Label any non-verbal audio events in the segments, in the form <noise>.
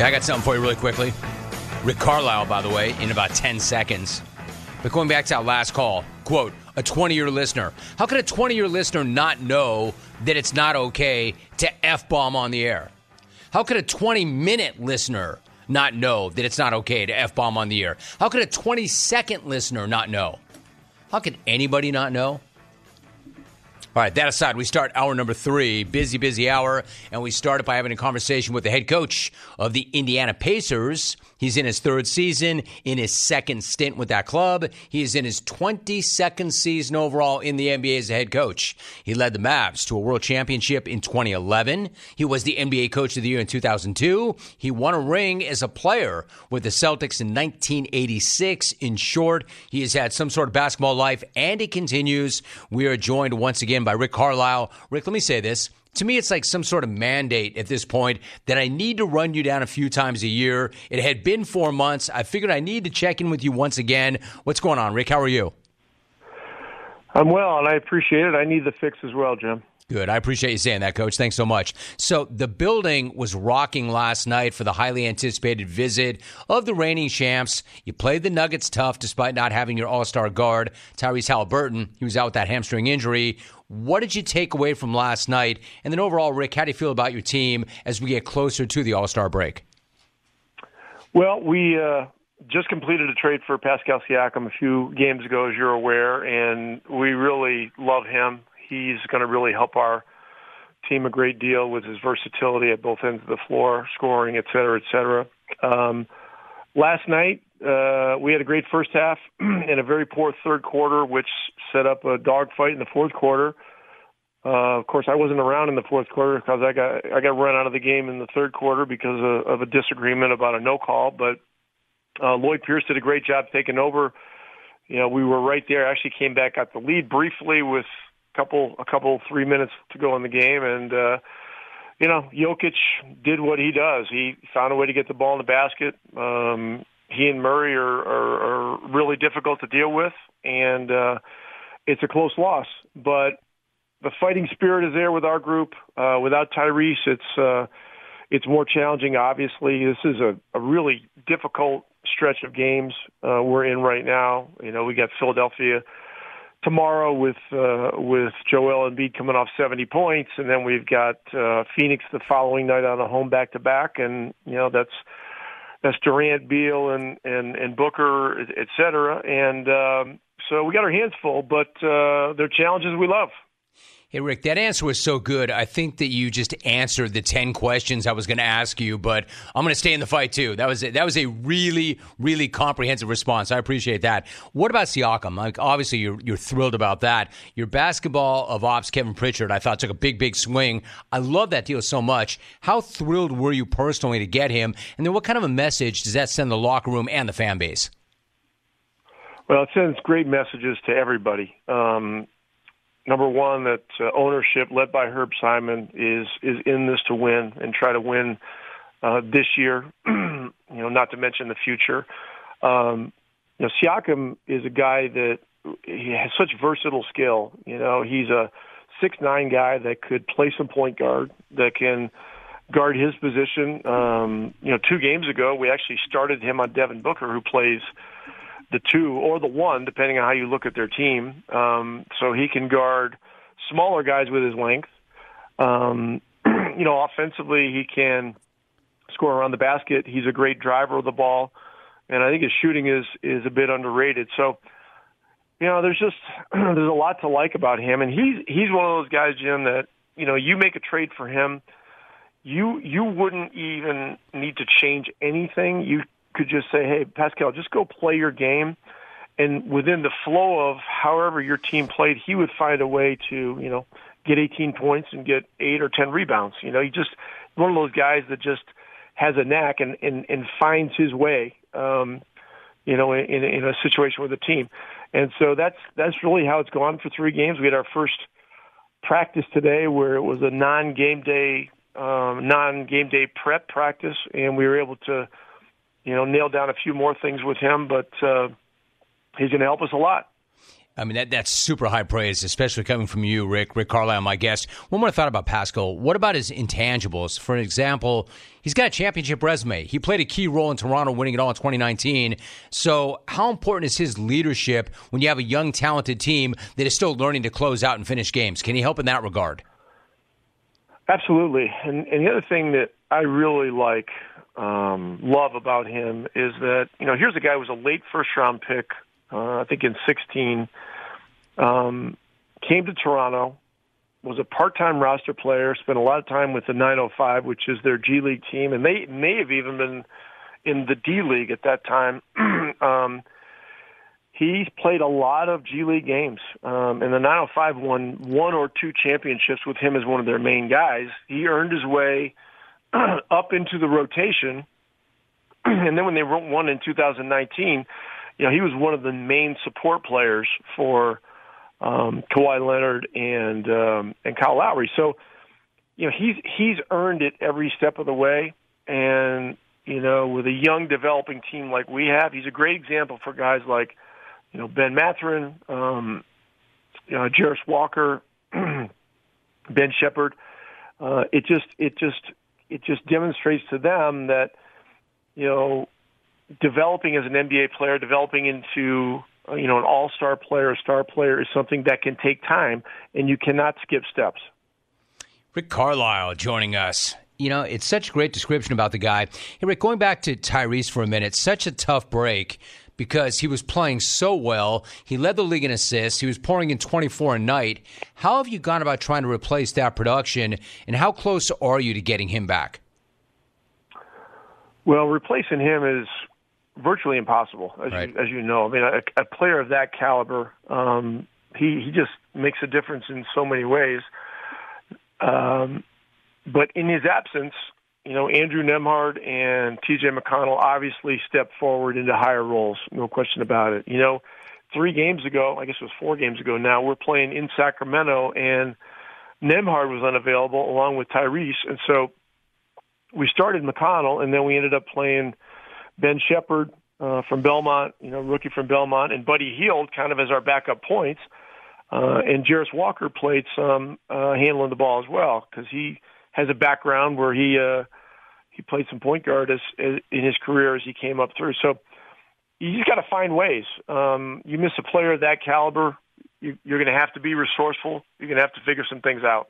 I got something for you really quickly. Rick Carlisle, by the way, in about 10 seconds. But going back to our last call, quote, a 20 year listener. How could a 20 year listener not know that it's not okay to F bomb on the air? How could a 20 minute listener not know that it's not okay to F bomb on the air? How could a 20 second listener not know? How could anybody not know? All right, that aside, we start hour number three, busy, busy hour, and we start by having a conversation with the head coach of the Indiana Pacers. He's in his third season, in his second stint with that club. He is in his 22nd season overall in the NBA as a head coach. He led the Mavs to a world championship in 2011. He was the NBA coach of the year in 2002. He won a ring as a player with the Celtics in 1986. In short, he has had some sort of basketball life, and he continues. We are joined once again by Rick Carlisle. Rick, let me say this. To me, it's like some sort of mandate at this point that I need to run you down a few times a year. It had been four months. I figured I need to check in with you once again. What's going on, Rick? How are you? I'm well, and I appreciate it. I need the fix as well, Jim. Good. I appreciate you saying that, Coach. Thanks so much. So, the building was rocking last night for the highly anticipated visit of the reigning champs. You played the Nuggets tough despite not having your all star guard, Tyrese Halliburton. He was out with that hamstring injury. What did you take away from last night? And then, overall, Rick, how do you feel about your team as we get closer to the all star break? Well, we uh, just completed a trade for Pascal Siakam a few games ago, as you're aware, and we really love him he's going to really help our team a great deal with his versatility at both ends of the floor, scoring, et cetera, et cetera. Um, last night, uh, we had a great first half <clears throat> and a very poor third quarter, which set up a dogfight in the fourth quarter. Uh, of course, I wasn't around in the fourth quarter because I got I got run out of the game in the third quarter because of, of a disagreement about a no call. But uh, Lloyd Pierce did a great job taking over. You know, we were right there. Actually, came back, got the lead briefly with couple a couple three minutes to go in the game, and uh, you know Jokic did what he does. He found a way to get the ball in the basket. Um, he and Murray are, are, are really difficult to deal with, and uh, it's a close loss. But the fighting spirit is there with our group. Uh, without Tyrese, it's uh, it's more challenging. Obviously, this is a, a really difficult stretch of games uh, we're in right now. You know, we got Philadelphia tomorrow with uh, with Joel Embiid coming off 70 points, and then we've got uh, Phoenix the following night on a home back to back, and you know that's that's Durant, Beal, and and and Booker, et cetera, and um, so we got our hands full, but uh, they're challenges we love. Hey, Rick, that answer was so good. I think that you just answered the 10 questions I was going to ask you, but I'm going to stay in the fight too. That was a, that was a really, really comprehensive response. I appreciate that. What about Siakam? Like, obviously, you're, you're thrilled about that. Your basketball of ops, Kevin Pritchard, I thought took a big, big swing. I love that deal so much. How thrilled were you personally to get him? And then what kind of a message does that send the locker room and the fan base? Well, it sends great messages to everybody. Um, number one, that uh, ownership led by Herb Simon is is in this to win and try to win uh, this year. <clears throat> you know, not to mention the future. Um, you know, Siakam is a guy that he has such versatile skill. You know, he's a six nine guy that could play some point guard that can guard his position. Um, you know, two games ago we actually started him on Devin Booker, who plays the two or the one, depending on how you look at their team. Um, so he can guard smaller guys with his length. Um, <clears throat> you know, offensively, he can score around the basket. He's a great driver of the ball, and I think his shooting is is a bit underrated. So, you know, there's just <clears throat> there's a lot to like about him, and he's he's one of those guys, Jim, that you know you make a trade for him. You you wouldn't even need to change anything. You could just say, "Hey, Pascal, just go play your game." And within the flow of however your team played, he would find a way to, you know, get 18 points and get eight or 10 rebounds. You know, he just one of those guys that just has a knack and and, and finds his way. Um, you know, in, in a situation with a team, and so that's that's really how it's gone for three games. We had our first practice today where it was a non-game day, um, non-game day prep practice, and we were able to you know, nail down a few more things with him, but uh, he's going to help us a lot. I mean, that, that's super high praise, especially coming from you, Rick. Rick Carlisle, my guest. One more thought about Pascal. What about his intangibles? For example, he's got a championship resume. He played a key role in Toronto winning it all in 2019. So, how important is his leadership when you have a young, talented team that is still learning to close out and finish games? Can he help in that regard? Absolutely. And, and the other thing that I really like, um, love about him is that, you know, here's a guy who was a late first round pick uh, I think in 16. Um, came to Toronto, was a part-time roster player, spent a lot of time with the 905, which is their G League team, and they may have even been in the D League at that time. <clears throat> um, he played a lot of G League games, um, and the 905 won one or two championships with him as one of their main guys. He earned his way <clears throat> up into the rotation, <clears throat> and then when they won in 2019 you know, he was one of the main support players for um, Kawhi Leonard and um, and Kyle Lowry. So, you know, he's he's earned it every step of the way. And you know, with a young developing team like we have, he's a great example for guys like you know Ben Mathurin, um, you know, Jarace Walker, <clears throat> Ben Sheppard. Uh, it just it just it just demonstrates to them that you know developing as an NBA player, developing into uh, you know an all-star player, a star player is something that can take time, and you cannot skip steps. Rick Carlisle joining us. You know, it's such a great description about the guy. Hey, Rick, going back to Tyrese for a minute, such a tough break because he was playing so well. He led the league in assists. He was pouring in 24 a night. How have you gone about trying to replace that production, and how close are you to getting him back? Well, replacing him is virtually impossible, as right. you as you know. I mean, a, a player of that caliber, um, he he just makes a difference in so many ways. Um, but in his absence, you know, Andrew Nembhard and T.J. McConnell obviously stepped forward into higher roles, no question about it. You know, three games ago, I guess it was four games ago now, we're playing in Sacramento, and Nembhard was unavailable along with Tyrese, and so we started McConnell, and then we ended up playing Ben Sheppard uh, from Belmont, you know, rookie from Belmont, and Buddy Hield kind of as our backup points. Uh, and Jarace Walker played some uh, handling the ball as well because he has a background where he uh, he played some point guard as, as in his career as he came up through. So you just got to find ways. Um, you miss a player of that caliber, you, you're going to have to be resourceful. You're going to have to figure some things out.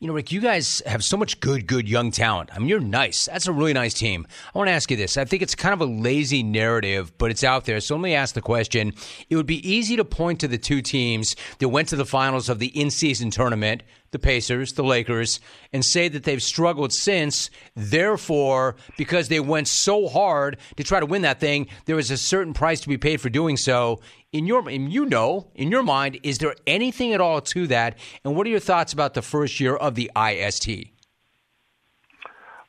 You know, Rick, you guys have so much good, good young talent. I mean, you're nice. That's a really nice team. I want to ask you this. I think it's kind of a lazy narrative, but it's out there. So let me ask the question. It would be easy to point to the two teams that went to the finals of the in season tournament the Pacers, the Lakers, and say that they've struggled since. Therefore, because they went so hard to try to win that thing, there was a certain price to be paid for doing so. In your, and you know, in your mind, is there anything at all to that? And what are your thoughts about the first year of the IST?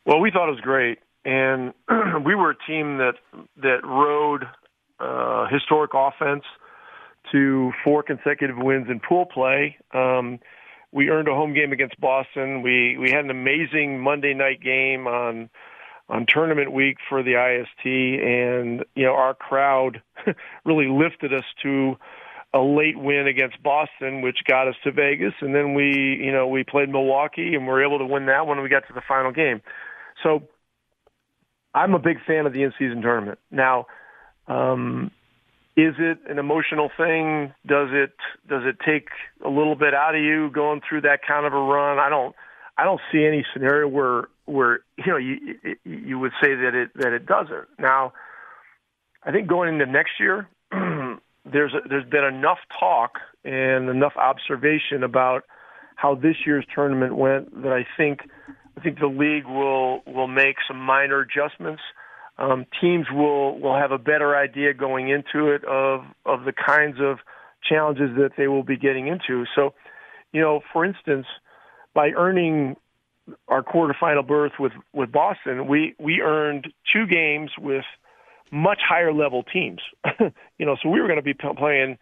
Well, we thought it was great, and <clears throat> we were a team that that rode uh, historic offense to four consecutive wins in pool play. Um, we earned a home game against Boston. We we had an amazing Monday night game on on tournament week for the IST, and you know our crowd <laughs> really lifted us to a late win against Boston, which got us to Vegas, and then we you know we played Milwaukee and we were able to win that one. We got to the final game, so I'm a big fan of the in-season tournament. Now, um, is it an emotional thing? Does it does it take a little bit out of you going through that kind of a run? I don't I don't see any scenario where where you know you you would say that it that it doesn't. Now, I think going into next year, <clears throat> there's a, there's been enough talk and enough observation about how this year's tournament went that I think I think the league will will make some minor adjustments um, teams will will have a better idea going into it of of the kinds of challenges that they will be getting into. So, you know, for instance, by earning our quarterfinal berth with with Boston, we we earned two games with much higher level teams. <laughs> you know, so we were going to be playing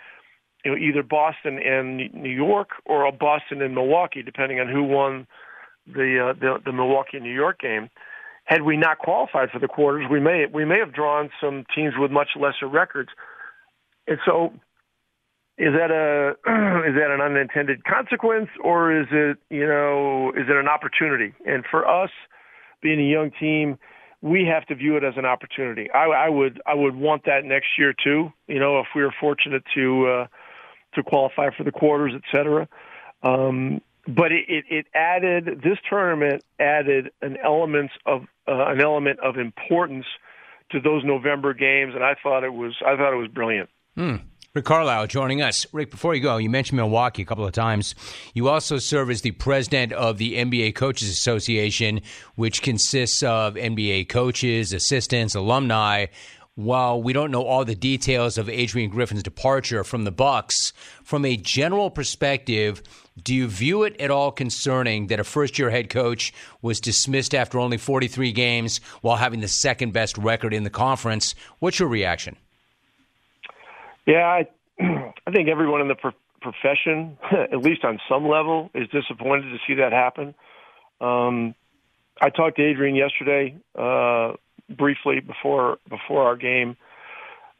you know either Boston and New York or Boston and Milwaukee, depending on who won the uh, the, the Milwaukee New York game had we not qualified for the quarters, we may we may have drawn some teams with much lesser records. And so, is that a <clears throat> is that an unintended consequence or is it you know is it an opportunity? And for us, being a young team, we have to view it as an opportunity. I, I would I would want that next year too. You know, if we were fortunate to uh, to qualify for the quarters, et cetera. Um, but it, it, it added this tournament added an element of uh, an element of importance to those November games, and I thought it was I thought it was brilliant. Hmm. Rick Carlisle joining us. Rick, before you go, you mentioned Milwaukee a couple of times. You also serve as the president of the NBA Coaches Association, which consists of NBA coaches, assistants, alumni. While we don't know all the details of Adrian Griffin's departure from the Bucks, from a general perspective, do you view it at all concerning that a first-year head coach was dismissed after only 43 games while having the second best record in the conference? What's your reaction? Yeah, I, <clears throat> I think everyone in the pro- profession, <laughs> at least on some level, is disappointed to see that happen. Um, I talked to Adrian yesterday uh, briefly before before our game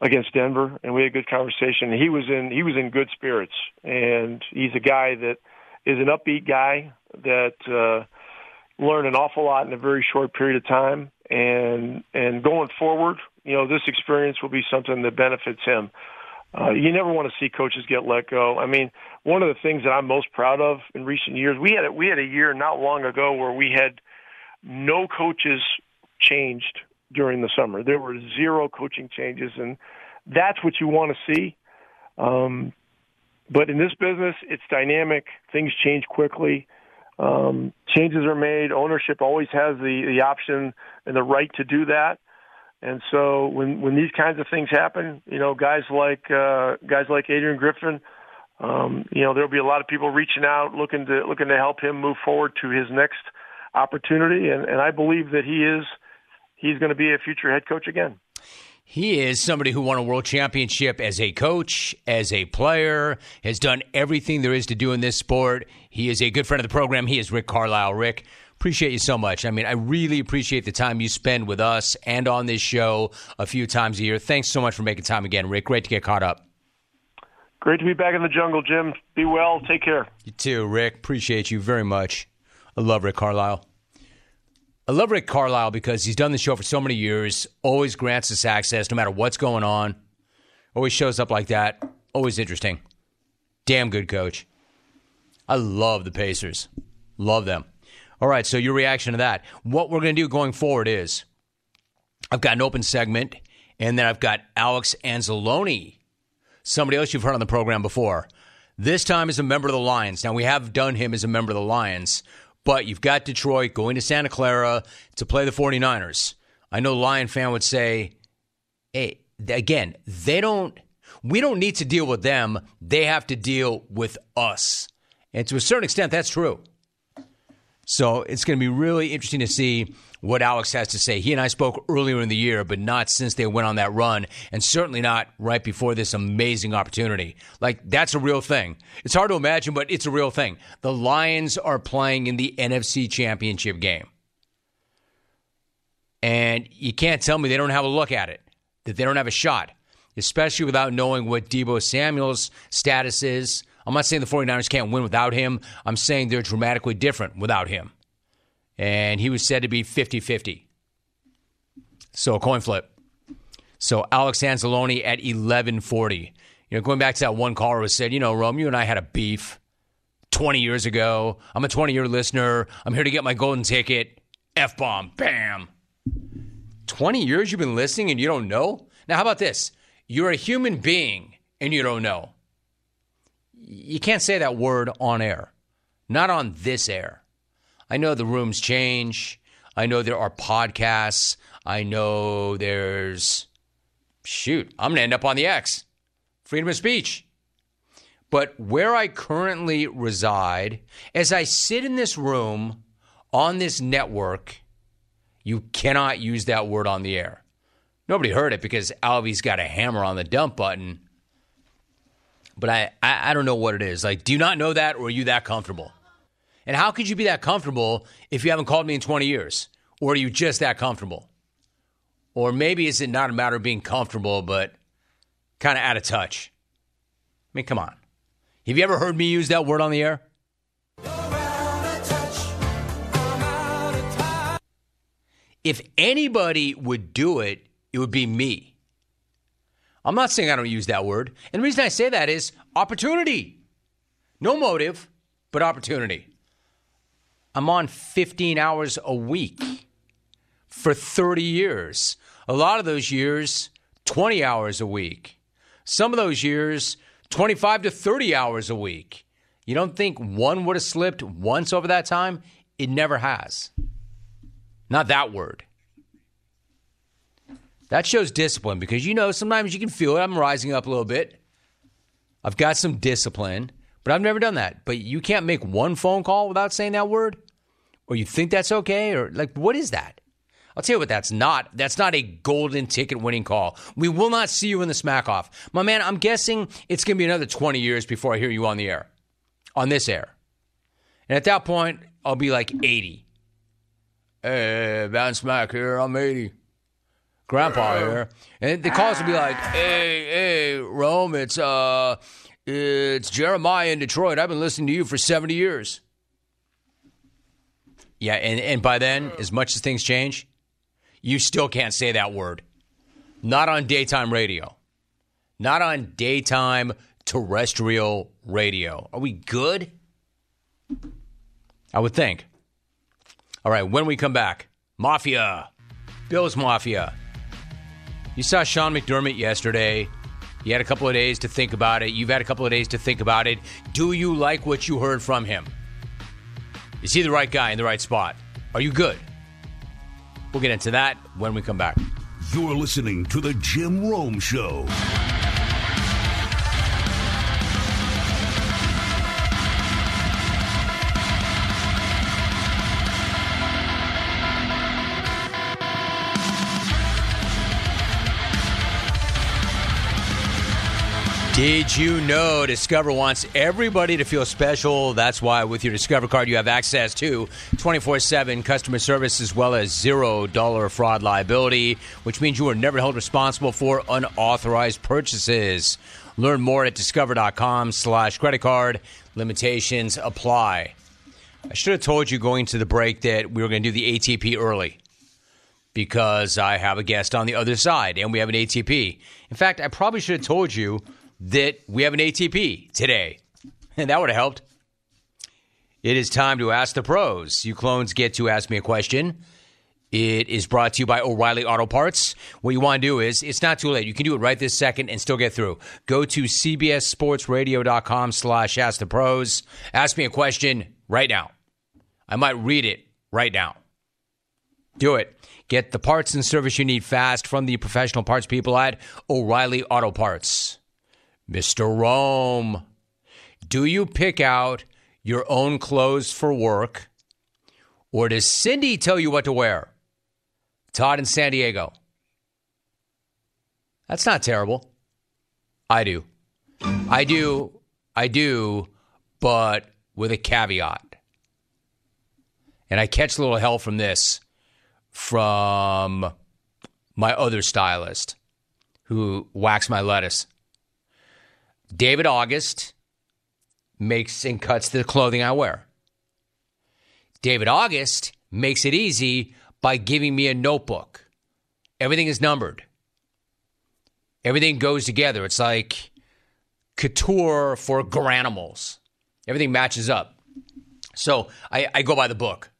against Denver, and we had a good conversation. He was in he was in good spirits, and he's a guy that is an upbeat guy that uh, learned an awful lot in a very short period of time. And and going forward, you know, this experience will be something that benefits him. Uh, you never want to see coaches get let go. I mean, one of the things that I'm most proud of in recent years, we had a, we had a year not long ago where we had no coaches changed during the summer. There were zero coaching changes, and that's what you want to see. Um, but in this business, it's dynamic. Things change quickly. Um, changes are made. Ownership always has the, the option and the right to do that. And so when when these kinds of things happen, you know, guys like uh, guys like Adrian Griffin, um, you know, there'll be a lot of people reaching out, looking to looking to help him move forward to his next opportunity. And, and I believe that he is he's going to be a future head coach again. He is somebody who won a world championship as a coach, as a player, has done everything there is to do in this sport. He is a good friend of the program. He is Rick Carlisle. Rick, appreciate you so much. I mean, I really appreciate the time you spend with us and on this show a few times a year. Thanks so much for making time again, Rick. Great to get caught up. Great to be back in the jungle, Jim. Be well. Take care. You too, Rick. Appreciate you very much. I love Rick Carlisle. I love Rick Carlisle because he's done the show for so many years, always grants us access no matter what's going on, always shows up like that, always interesting. Damn good coach. I love the Pacers. Love them. All right, so your reaction to that. What we're going to do going forward is I've got an open segment, and then I've got Alex Anzalone, somebody else you've heard on the program before. This time is a member of the Lions. Now, we have done him as a member of the Lions. But you've got Detroit going to Santa Clara to play the 49ers. I know Lion fan would say, hey, again, they don't, we don't need to deal with them. They have to deal with us. And to a certain extent, that's true. So it's going to be really interesting to see what Alex has to say. He and I spoke earlier in the year, but not since they went on that run, and certainly not right before this amazing opportunity. Like, that's a real thing. It's hard to imagine, but it's a real thing. The Lions are playing in the NFC Championship game. And you can't tell me they don't have a look at it, that they don't have a shot, especially without knowing what Deebo Samuel's status is. I'm not saying the 49ers can't win without him. I'm saying they're dramatically different without him and he was said to be 50 50. So a coin flip. So Alex Anzalone at 1140. You know, going back to that one caller who said, you know, Rome, you and I had a beef 20 years ago. I'm a 20 year listener. I'm here to get my golden ticket. F bomb. Bam. 20 years you've been listening and you don't know? Now, how about this? You're a human being and you don't know. You can't say that word on air, not on this air. I know the rooms change. I know there are podcasts. I know there's, shoot, I'm going to end up on the X, freedom of speech. But where I currently reside, as I sit in this room on this network, you cannot use that word on the air. Nobody heard it because Alvy's got a hammer on the dump button. But I, I, I don't know what it is. Like, do you not know that or are you that comfortable? And how could you be that comfortable if you haven't called me in 20 years? Or are you just that comfortable? Or maybe is it not a matter of being comfortable, but kind of out of touch? I mean, come on. Have you ever heard me use that word on the air? If anybody would do it, it would be me. I'm not saying I don't use that word. And the reason I say that is opportunity. No motive, but opportunity. I'm on 15 hours a week for 30 years. A lot of those years, 20 hours a week. Some of those years, 25 to 30 hours a week. You don't think one would have slipped once over that time? It never has. Not that word. That shows discipline because you know sometimes you can feel it. I'm rising up a little bit. I've got some discipline, but I've never done that. But you can't make one phone call without saying that word? Or you think that's okay? Or like, what is that? I'll tell you what that's not. That's not a golden ticket winning call. We will not see you in the smack off. My man, I'm guessing it's going to be another 20 years before I hear you on the air, on this air. And at that point, I'll be like 80. Hey, bounce Smack here. I'm 80. Grandpa here. And the calls will be like, hey, hey, Rome, it's, uh, it's Jeremiah in Detroit. I've been listening to you for 70 years. Yeah, and, and by then, as much as things change, you still can't say that word. Not on daytime radio. Not on daytime terrestrial radio. Are we good? I would think. All right, when we come back, Mafia. Bills Mafia. You saw Sean McDermott yesterday. You had a couple of days to think about it. You've had a couple of days to think about it. Do you like what you heard from him? Is he the right guy in the right spot? Are you good? We'll get into that when we come back. You're listening to The Jim Rome Show. Did you know Discover wants everybody to feel special? That's why with your Discover card you have access to 24/7 customer service as well as $0 fraud liability, which means you are never held responsible for unauthorized purchases. Learn more at discover.com/slash credit card. Limitations apply. I should have told you going to the break that we were going to do the ATP early because I have a guest on the other side and we have an ATP. In fact, I probably should have told you that we have an ATP today, <laughs> and that would have helped. It is time to ask the pros. You clones get to ask me a question. It is brought to you by O'Reilly Auto Parts. What you want to do is, it's not too late. You can do it right this second and still get through. Go to cbssportsradio.com slash ask the pros. Ask me a question right now. I might read it right now. Do it. Get the parts and service you need fast from the professional parts people at O'Reilly Auto Parts. Mr. Rome, do you pick out your own clothes for work, or does Cindy tell you what to wear? Todd in San Diego. That's not terrible. I do. I do. I do, but with a caveat. And I catch a little hell from this from my other stylist who whacks my lettuce. David August makes and cuts the clothing I wear. David August makes it easy by giving me a notebook. Everything is numbered. Everything goes together. It's like couture for granimals. Everything matches up. So I, I go by the book.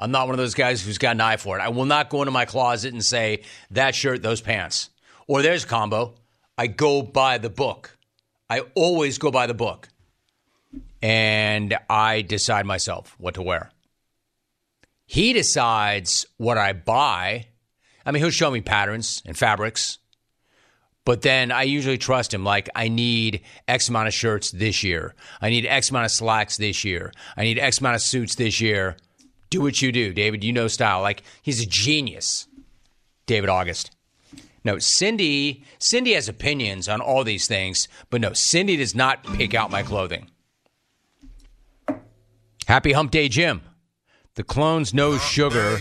I'm not one of those guys who's got an eye for it. I will not go into my closet and say, that shirt, those pants. Or there's a combo. I go by the book. I always go by the book and I decide myself what to wear. He decides what I buy. I mean, he'll show me patterns and fabrics, but then I usually trust him. Like, I need X amount of shirts this year. I need X amount of slacks this year. I need X amount of suits this year. Do what you do, David. You know style. Like, he's a genius, David August. No, Cindy. Cindy has opinions on all these things, but no, Cindy does not pick out my clothing. Happy Hump Day, Jim. The clone's no sugar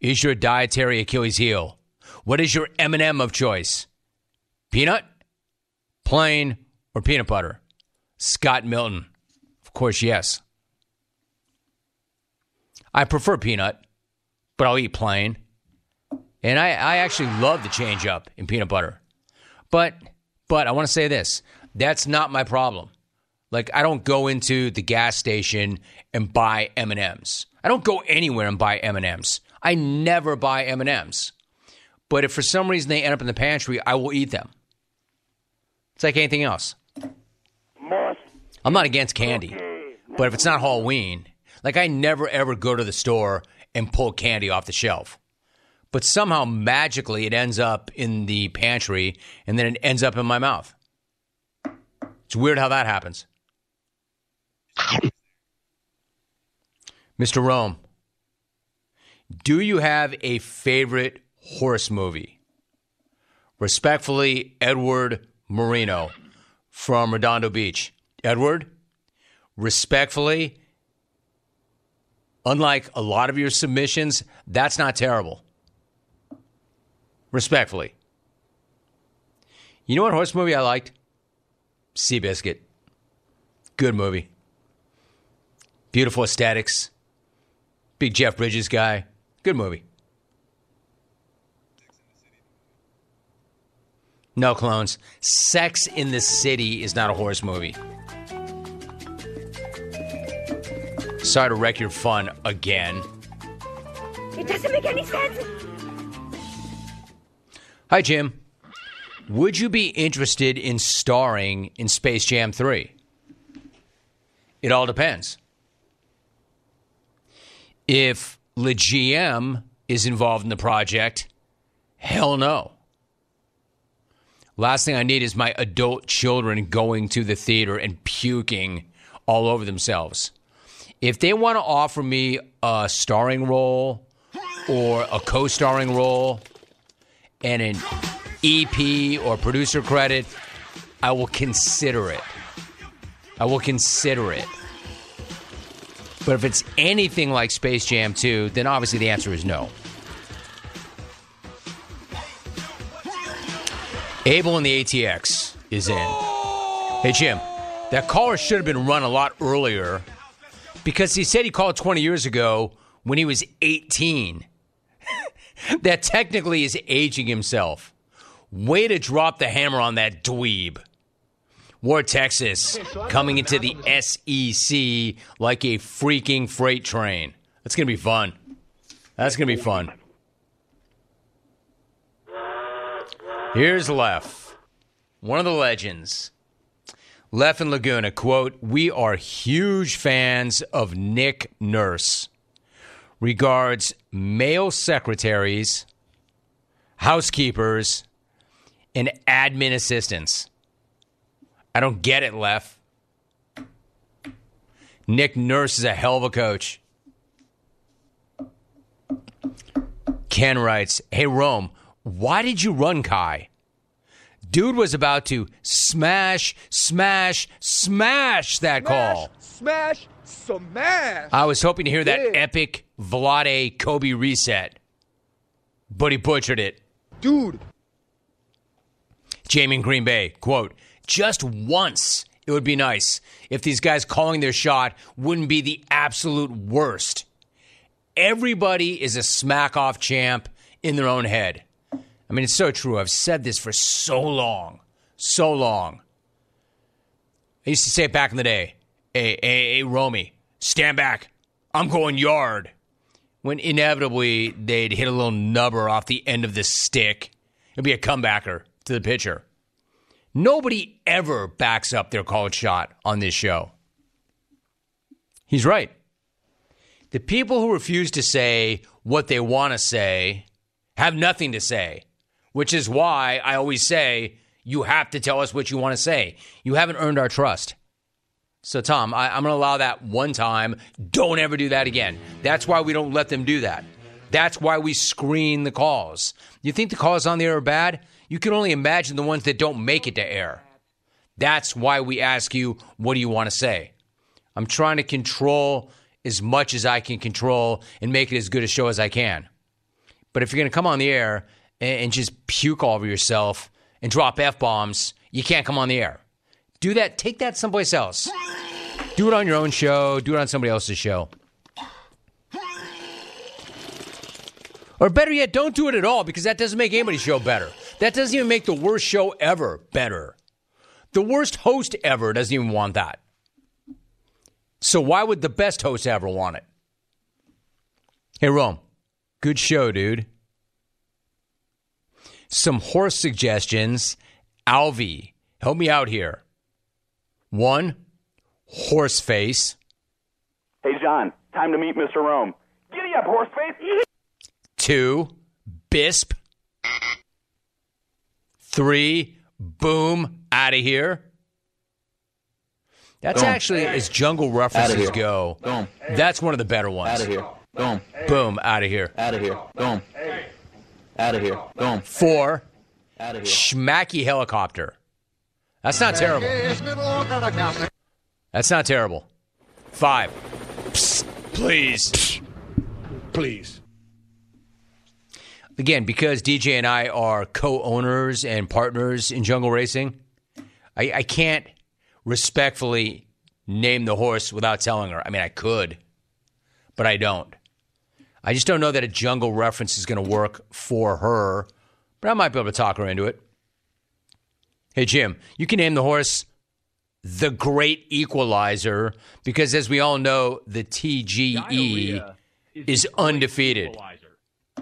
is your dietary Achilles heel. What is your M&M of choice? Peanut, plain, or peanut butter? Scott Milton. Of course, yes. I prefer peanut, but I'll eat plain. And I, I actually love the change up in peanut butter. But but I want to say this. That's not my problem. Like I don't go into the gas station and buy M&Ms. I don't go anywhere and buy M&Ms. I never buy M&Ms. But if for some reason they end up in the pantry, I will eat them. It's like anything else. I'm not against candy, but if it's not Halloween, like I never ever go to the store and pull candy off the shelf. But somehow magically it ends up in the pantry and then it ends up in my mouth. It's weird how that happens. Mr. Rome, do you have a favorite horse movie? Respectfully, Edward Marino from Redondo Beach. Edward, respectfully, unlike a lot of your submissions, that's not terrible. Respectfully. You know what horse movie I liked? Seabiscuit. Good movie. Beautiful aesthetics. Big Jeff Bridges guy. Good movie. No clones. Sex in the City is not a horse movie. Sorry to wreck your fun again. It doesn't make any sense. Hi, Jim. Would you be interested in starring in Space Jam 3? It all depends. If the GM is involved in the project, hell no. Last thing I need is my adult children going to the theater and puking all over themselves. If they want to offer me a starring role or a co starring role and an EP or producer credit, I will consider it. I will consider it. But if it's anything like Space Jam 2, then obviously the answer is no. Abel in the ATX is in. Hey, Jim, that caller should have been run a lot earlier because he said he called 20 years ago when he was 18. That technically is aging himself. Way to drop the hammer on that dweeb. War, Texas, coming into the SEC like a freaking freight train. That's going to be fun. That's going to be fun. Here's Lef, one of the legends. Lef and Laguna, quote, We are huge fans of Nick Nurse. Regards male secretaries, housekeepers, and admin assistants. I don't get it, Lef. Nick Nurse is a hell of a coach. Ken writes, Hey, Rome, why did you run Kai? Dude was about to smash, smash, smash that call. Smash, smash. Smash. I was hoping to hear that Yeah. epic Vlade Kobe reset, but he butchered it. Dude, Jamie in Green Bay, quote, just once it would be nice if these guys calling their shot wouldn't be the absolute worst. Everybody is a smack off champ in their own head. I mean, it's so true. I've said this for so long, so long. I used to say it back in the day, hey, hey, hey, Romy, stand back. I'm going yard. When inevitably they'd hit a little nubber off the end of the stick. It'd be a comebacker to the pitcher. Nobody ever backs up their called shot on this show. He's right. The people who refuse to say what they want to say have nothing to say, which is why I always say you have to tell us what you want to say. You haven't earned our trust. So, Tom, I, I'm going to allow that one time. Don't ever do that again. That's why we don't let them do that. That's why we screen the calls. You think the calls on the air are bad? You can only imagine the ones that don't make it to air. That's why we ask you, what do you want to say? I'm trying to control as much as I can control and make it as good a show as I can. But if you're going to come on the air and, and just puke all over yourself and drop F bombs, you can't come on the air. Do that. Take that someplace else. Do it on your own show. Do it on somebody else's show. Or better yet, don't do it at all because that doesn't make anybody's show better. That doesn't even make the worst show ever better. The worst host ever doesn't even want that. So why would the best host ever want it? Hey, Rome, good show, dude. Some horse suggestions. Alvy, help me out here. One, horse face. Hey, John, time to meet Mr. Rome. Giddy up, horseface. Two, bisp. Three, boom, out of here. That's Boom. actually, as jungle references here. go, Boom. that's one of the better ones. Out of here. Boom. Boom, out of here. Out of here. Boom. Out of here. Boom. Four, Out of here. schmacky helicopter. That's not terrible. That's not terrible. Five, Psst, please. Please. Again, because DJ and I are co owners and partners in jungle racing, I, I can't respectfully name the horse without telling her. I mean, I could, but I don't. I just don't know that a jungle reference is going to work for her, but I might be able to talk her into it. Hey, Jim, you can name the horse the Great Equalizer because, as we all know, the TGE is undefeated.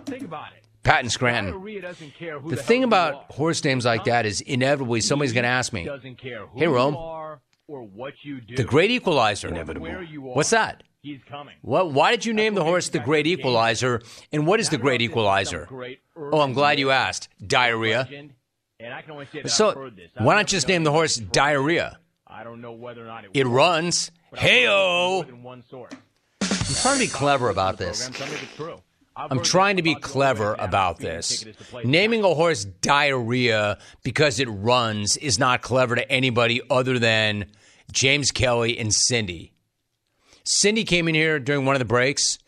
Think about it. Patton Scranton. Doesn't care who The the thing about horse names like that is inevitably somebody's going to ask me, Hey, Rome. you are or what you do. the Great Equalizer. Are. What's that? He's coming. What, why did you name the horse the Great Equalizer? And what is the Great Equalizer? Oh, I'm glad you asked. Diarrhea. And I can only say that I've So heard this. I why don't not just name the horse Diarrhea? I don't know whether or not it, It runs. but I've heard it Hey-o. more than one source. I'm trying to be clever about this. Program, tell me if it's true. I've I'm trying to be clever about this. ticket is to play Naming a horse diarrhea because it runs is not clever to anybody other than James Kelly and Cindy. Cindy came in here during one of the breaks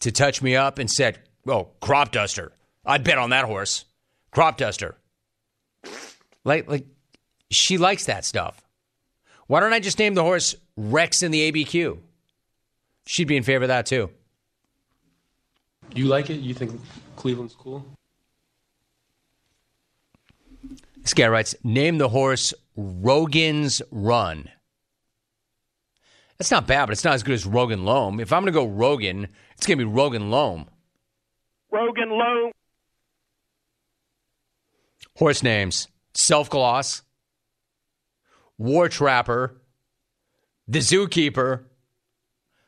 to touch me up and said, "Oh, crop duster. I'd bet on that horse. Crop duster." Like like she likes that stuff. Why don't I just name the horse Rex in the ABQ? She'd be in favor of that too. You like it? You think Cleveland's cool? This guy writes, name the horse Rogan's Run. That's not bad, but it's not as good as Rogan Loam. If I'm going to go Rogan, it's going to be Rogan Loam. Rogan Loam. Horse names Self Gloss, War Trapper, The Zookeeper,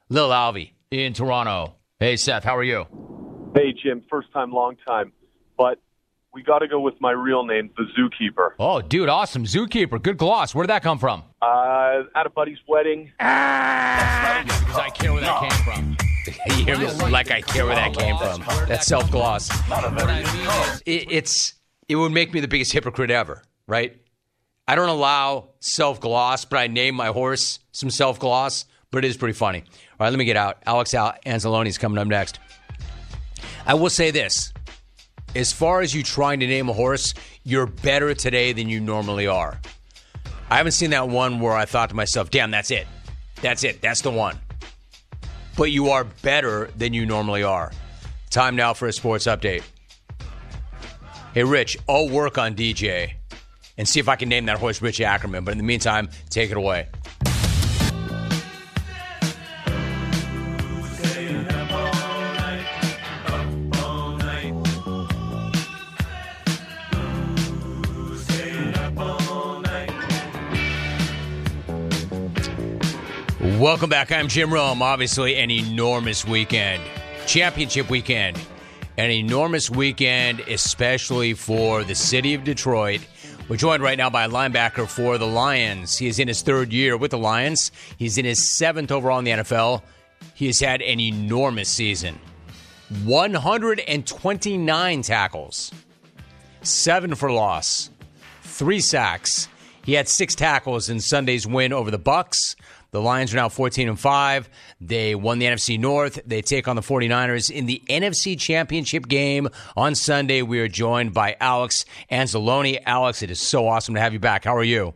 Lil Alvy in Toronto. Hey, Seth, how are you? Hey, Jim, first time, long time. But we got to go with my real name, the Zookeeper. Oh, dude, awesome. Zookeeper. Good gloss. Where did that come from? Uh, at a buddy's wedding. Because I care where that came from. <laughs> you hear me? Like I care where that came from. That's self gloss. What I mean is, it, it's it would make me the biggest hypocrite ever, right? I don't allow self gloss, but I name my horse some self gloss. But it is pretty funny. All right, let me get out. Alex Al- Anzalone is coming up next. I will say this: as far as you trying to name a horse, you're better today than you normally are. I haven't seen that one where I thought to myself, damn, that's it. That's it. That's the one. But you are better than you normally are. Time now for a sports update. Hey, Rich, I'll work on DJ and see if I can name that horse Rich Ackerman. But in the meantime, take it away. Welcome back. I'm Jim Rome. Obviously, an enormous weekend, championship weekend, an enormous weekend, especially for the city of Detroit. We're joined right now by a linebacker for the Lions. He is in his third year with the Lions. He's in his seventh overall in the NFL. He has had an enormous season 129 tackles, seven for loss, three sacks. He had six tackles in Sunday's win over the Bucs. The Lions are now 14 and 5. They won the NFC North. They take on the 49ers in the NFC Championship game on Sunday. We are joined by Alex Anzalone. Alex, it is so awesome to have you back. How are you?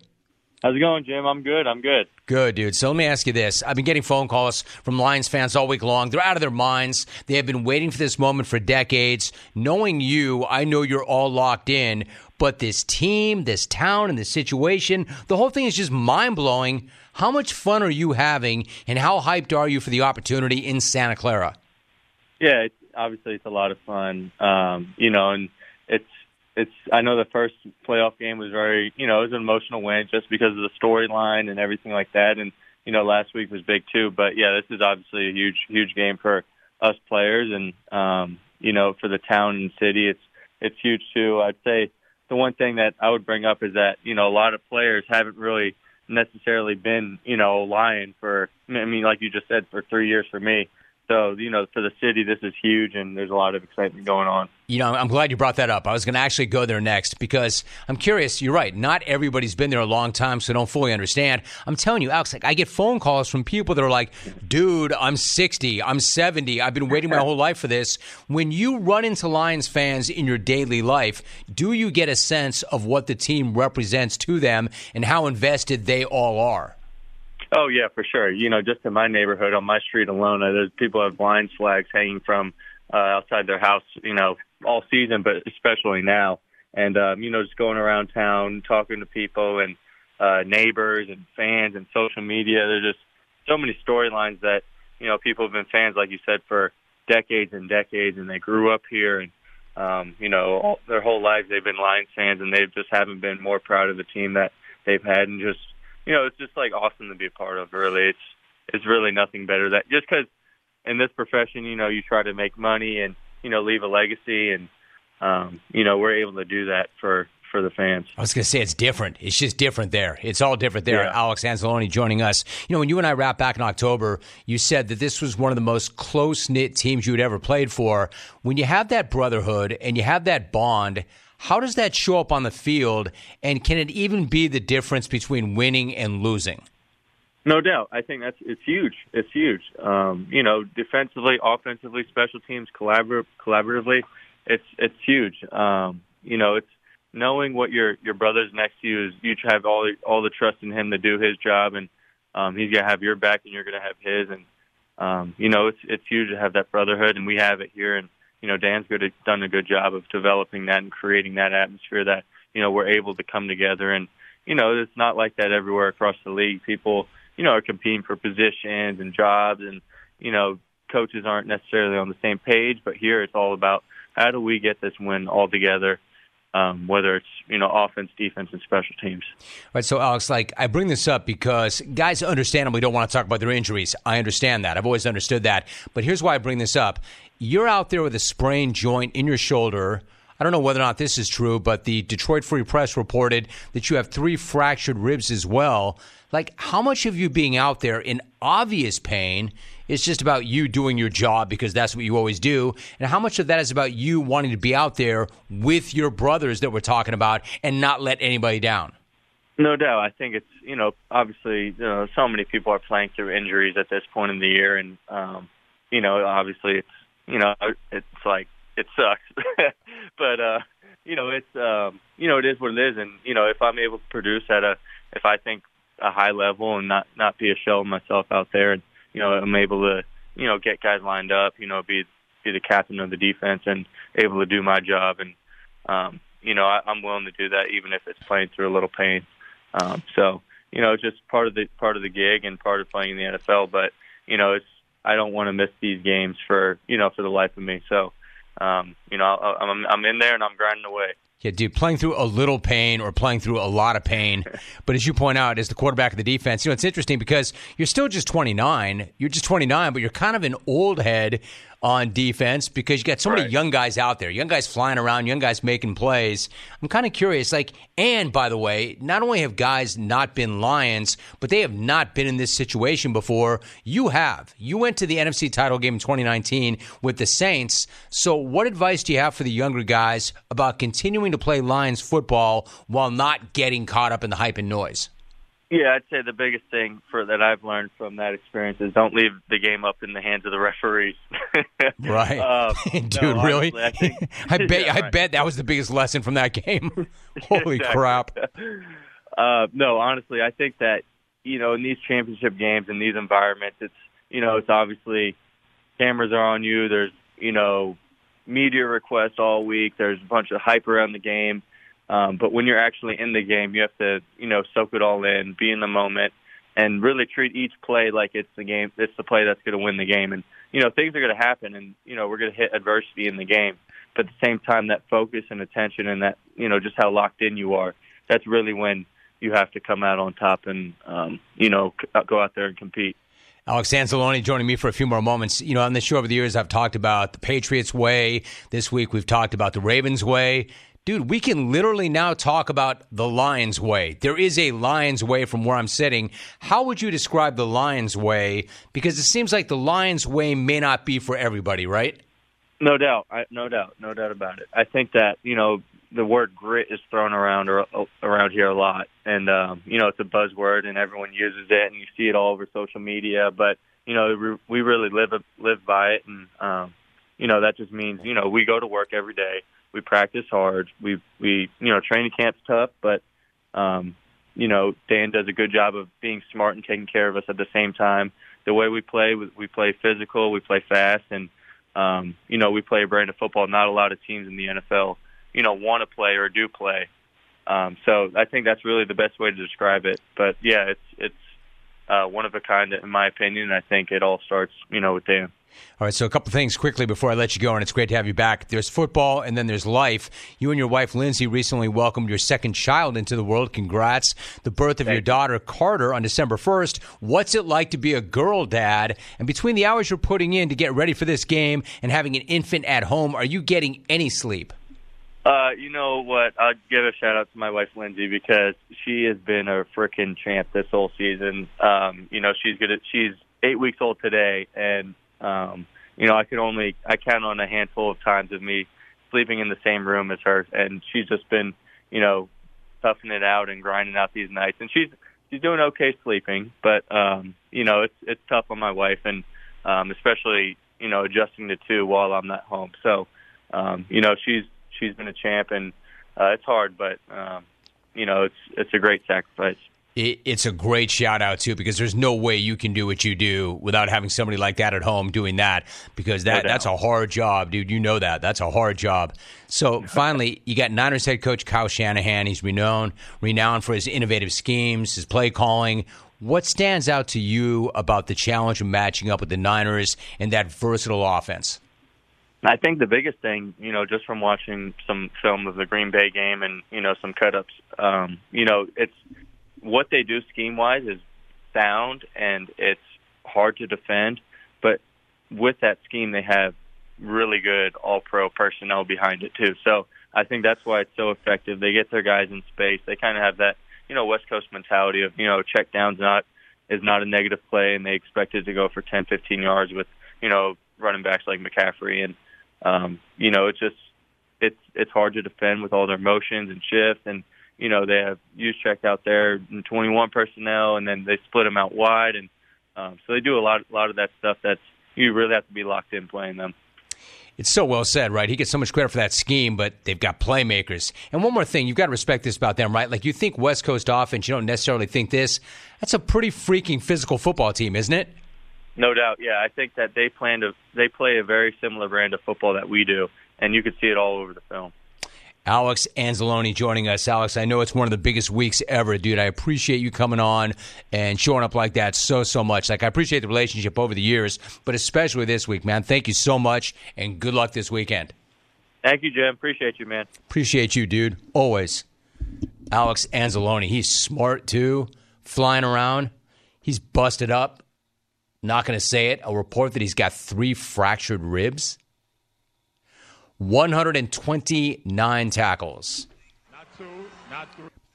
How's it going, Jim? I'm good. I'm good. Good, dude. So let me ask you this. I've been getting phone calls from Lions fans all week long. They're out of their minds. They have been waiting for this moment for decades. Knowing you, I know you're all locked in, but this team, this town, and this situation, the whole thing is just mind blowing. How much fun are you having, and how hyped are you for the opportunity in Santa Clara? Yeah, it's, obviously it's a lot of fun. Um, you know, and it's it's I know the first playoff game was very you know it was an emotional win just because of the storyline and everything like that and you know last week was big too but yeah this is obviously a huge huge game for us players and um you know for the town and city it's it's huge too I'd say the one thing that I would bring up is that you know a lot of players haven't really necessarily been you know Lions for I mean like you just said for 3 years for me so, you know, for the city, this is huge, and there's a lot of excitement going on. You know, I'm glad you brought that up. I was going to actually go there next because I'm curious. You're right. Not everybody's been there a long time, so don't fully understand. I'm telling you, Alex, like I get phone calls from people that are like, dude, I'm 60, I'm 70, I've been waiting my <laughs> whole life for this. When you run into Lions fans in your daily life, do you get a sense of what the team represents to them and how invested they all are? Oh yeah, for sure. You know, just in my neighborhood, on my street alone, uh, there's people have Lions flags hanging from uh, outside their house. You know, all season, but especially now. And um, you know, just going around town, talking to people and uh, neighbors and fans and social media. There's just so many storylines that you know people have been fans, like you said, for decades and decades, and they grew up here and. Um, you know, all, their whole lives they've been Lions fans, and they just haven't been more proud of the team that they've had, and just you know, it's just like awesome to be a part of. Really, it's it's really nothing better that just because in this profession, you know, you try to make money and you know leave a legacy, and um, you know we're able to do that for for the fans. I was going to say it's different. It's just different there. It's all different there. Yeah. Alex Anzalone joining us. You know, when you and I wrapped back in October, you said that this was one of the most close knit teams you had ever played for. When you have that brotherhood and you have that bond, how does that show up on the field? And can it even be the difference between winning and losing? No doubt. I think that's it's huge. It's huge. Um, you know, defensively, offensively, special teams, collabor- collaboratively, it's it's huge. Um, you know, it's knowing what your your brother's next to you is. You have all all the trust in him to do his job, and um, he's gonna have your back, and you're gonna have his. And um, you know, it's it's huge to have that brotherhood, and we have it here. You know, Dan's good done a good job of developing that and creating that atmosphere that you know we're able to come together. And you know, it's not like that everywhere across the league. People, you know, are competing for positions and jobs, and you know, coaches aren't necessarily on the same page. But here, it's all about how do we get this win all together. Um, whether it's you know offense, defense, and special teams. Right. So, Alex, like I bring this up because guys understandably don't want to talk about their injuries. I understand that. I've always understood that. But here's why I bring this up: you're out there with a sprained joint in your shoulder. I don't know whether or not this is true, but the Detroit Free Press reported that you have three fractured ribs as well. Like, how much of you being out there in obvious pain is just about you doing your job because that's what you always do? And how much of that is about you wanting to be out there with your brothers that we're talking about and not let anybody down? No doubt. I think it's, you know, obviously, you know, so many people are playing through injuries at this point in the year. And, um, you know, obviously it's, you know, it's like, it sucks. but, uh, you know, it's, um, you know, it is what it is. And, you know, if I'm able to produce at a, if I think a high level and not, not be a shell of myself out there and, you know, I'm able to, you know, get guys lined up, you know, be, be the captain of the defense and able to do my job. And, um, you know, I, I'm willing to do that even if it's playing through a little pain. Um, so, you know, it's just part of the, part of the gig and part of playing in the NFL. But, you know, it's, I don't want to miss these games for, you know, for the life of me. So, um, you know, I, I'm, I'm in there and I'm grinding away. Yeah, dude, playing through a little pain or playing through a lot of pain. <laughs> But as you point out, as the quarterback of the defense, you know, it's interesting because you're still just 29. You're just 29, but you're kind of an old head on defense because you got so many young guys out there, young guys flying around, young guys making plays. I'm kind of curious, like, and by the way, not only have guys not been Lions, but they have not been in this situation before. You have. You went to the NFC title game in 2019 with the Saints. So, what advice do you have for the younger guys about continuing to play Lions football while not getting caught up in the hype and noise? Yeah, I'd say the biggest thing for that I've learned from that experience is don't leave the game up in the hands of the referees. <laughs> right, um, <laughs> dude. no, really? honestly, I, think, <laughs> I bet. Yeah, I right. bet that was the biggest lesson from that game. Holy Exactly. crap! Uh, no, honestly, I think that you know in these championship games in these environments, it's you know it's obviously cameras are on you. There's you know media requests all week. There's a bunch of hype around the game. Um, but when you're actually in the game, you have to you know soak it all in, be in the moment, and really treat each play like it's the game. It's the play that's going to win the game. And you know things are going to happen, and you know we're going to hit adversity in the game. But at the same time, that focus and attention, and that you know just how locked in you are, that's really when you have to come out on top and um, you know c- go out there and compete. Alex Anzalone joining me for a few more moments. You know, on the show over the years, I've talked about the Patriots way. This week, we've talked about the Ravens way. Dude, we can literally now talk about the Lions way. There is a Lions way from where I'm sitting. How would you describe the Lions way? Because it seems like the Lions way may not be for everybody, right? No doubt, I, no doubt, no doubt about it. I think that you know the word grit is thrown around or, around here a lot, and um, you know it's a buzzword and everyone uses it, and you see it all over social media. But you know we really live live by it, and um, you know that just means you know we go to work every day, we practice hard, we we you know training camp's tough, but um, you know Dan does a good job of being smart and taking care of us at the same time. The way we play, we play physical, we play fast, and um, you know we play a brand of football. Not a lot of teams in the NFL you know want to play or do play. Um, so I think that's really the best way to describe it. But yeah, it's it's uh, one of a kind in my opinion. I think it all starts you know with Dan. All right, so a couple things quickly before I let you go, and it's great to have you back. There's football, and then there's life. You and your wife Lindsay recently welcomed your second child into the world. Congrats! The birth of Thank your daughter Carter on December 1st. What's it like to be a girl dad? And between the hours you're putting in to get ready for this game and having an infant at home, are you getting any sleep? Uh, you know what? I'll give a shout out to my wife Lindsay because she has been a freaking champ this whole season. Um, you know, she's good at she's eight weeks old today, and um, you know, I could only I count on a handful of times of me sleeping in the same room as her, and she's just been, you know, toughing it out and grinding out these nights, and she's she's doing okay sleeping, but um, you know, it's it's tough on my wife, and um, especially you know adjusting to two while I'm not home. So, um, you know, she's she's been a champ, and uh, it's hard, but um, you know, it's it's a great sacrifice. It, it's a great shout out too, because there's no way you can do what you do without having somebody like that at home doing that, because that no that's a hard job, dude. You know that that's a hard job. So <laughs> finally, you got Niners head coach Kyle Shanahan. He's renowned renowned for his innovative schemes, his play calling. What stands out to you about the challenge of matching up with the Niners and that versatile offense? I think the biggest thing, you know, just from watching some film of the Green Bay game and you know some cut ups, um, you know, it's what they do scheme wise is sound and it's hard to defend, but with that scheme they have really good all pro personnel behind it too. So I think that's why it's so effective. They get their guys in space. They kind of have that, you know, West Coast mentality of, you know, check downs not is not a negative play and they expect it to go for 10, 15 yards with, you know, running backs like McCaffrey and um, you know, it's just it's it's hard to defend with all their motions and shifts, and you know they have Juszczyk out there and 21 personnel, and then they split them out wide, and um, so they do a lot a lot of that stuff. That's you really have to be locked in playing them. It's so well said, right? He gets so much credit for that scheme, but they've got playmakers. And one more thing, you've got to respect this about them, right? Like you think West Coast offense, you don't necessarily think this. That's a pretty freaking physical football team, isn't it? No doubt, yeah. I think that they plan to they play a very similar brand of football that we do, and you could see it all over the film. Alex Anzalone joining us. Alex, I know it's one of the biggest weeks ever, dude. I appreciate you coming on and showing up like that so, so much. Like, I appreciate the relationship over the years, but especially this week, man. Thank you so much, and good luck this weekend. Thank you, Jim. Appreciate you, man. Appreciate you, dude. Always. Alex Anzalone. He's smart, too. Flying around. He's busted up. Not going to say it. A report that he's got three fractured ribs. 129 tackles.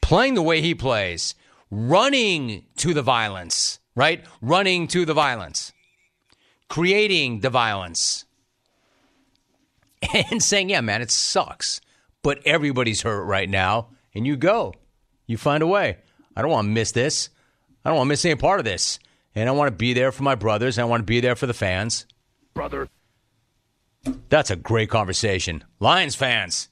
Playing the way he plays, running to the violence, right? Running to the violence, creating the violence, <laughs> and saying, yeah, man, it sucks, but everybody's hurt right now, and you go. You find a way. I don't want to miss this. I don't want to miss any part of this and I want to be there for my brothers, and I want to be there for the fans. Brother. That's a great conversation. Lions fans,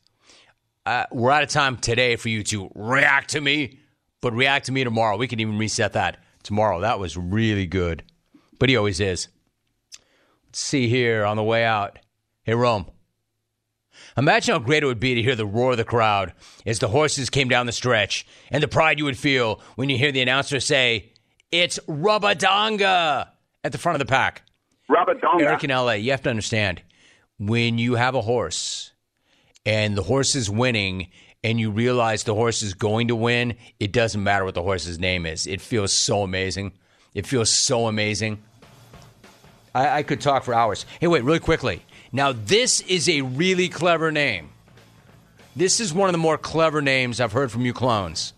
uh, we're out of time today for you to react to me, but react to me tomorrow. We can even reset that tomorrow. That was really good. But he always is. Let's see here on the way out. Hey, Rome. Imagine how great it would be to hear the roar of the crowd as the horses came down the stretch and the pride you would feel when you hear the announcer say, It's Rubadonga at the front of the pack. Rubadonga. Eric in LA, you have to understand when you have a horse and the horse is winning and you realize the horse is going to win, it doesn't matter what the horse's name is. It feels so amazing. It feels so amazing. I, I could talk for hours. Hey, wait, really quickly. Now, this is a really clever name. This is one of the more clever names I've heard from you clones.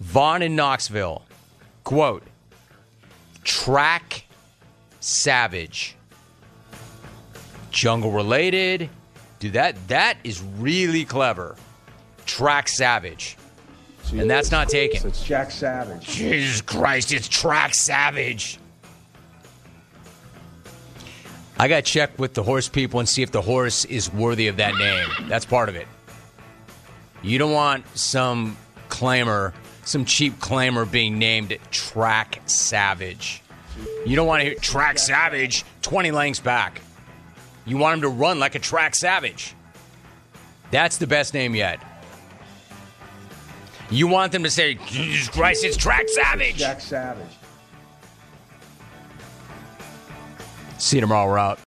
Vaughn in Knoxville. Quote Track Savage. Jungle related. Dude, that that is really clever. Track Savage. And that's not taken. It's Jack Savage. Jesus Christ, it's Track Savage. I got to check with the horse people and see if the horse is worthy of that name. That's part of it. You don't want some claimer, some cheap claimer being named Track Savage. You don't want to hear Track Savage 20 lengths back. You want him to run like a Track Savage. That's the best name yet. You want them to say, Jesus Christ, it's Track Savage. Jack Savage. See you tomorrow. We're out.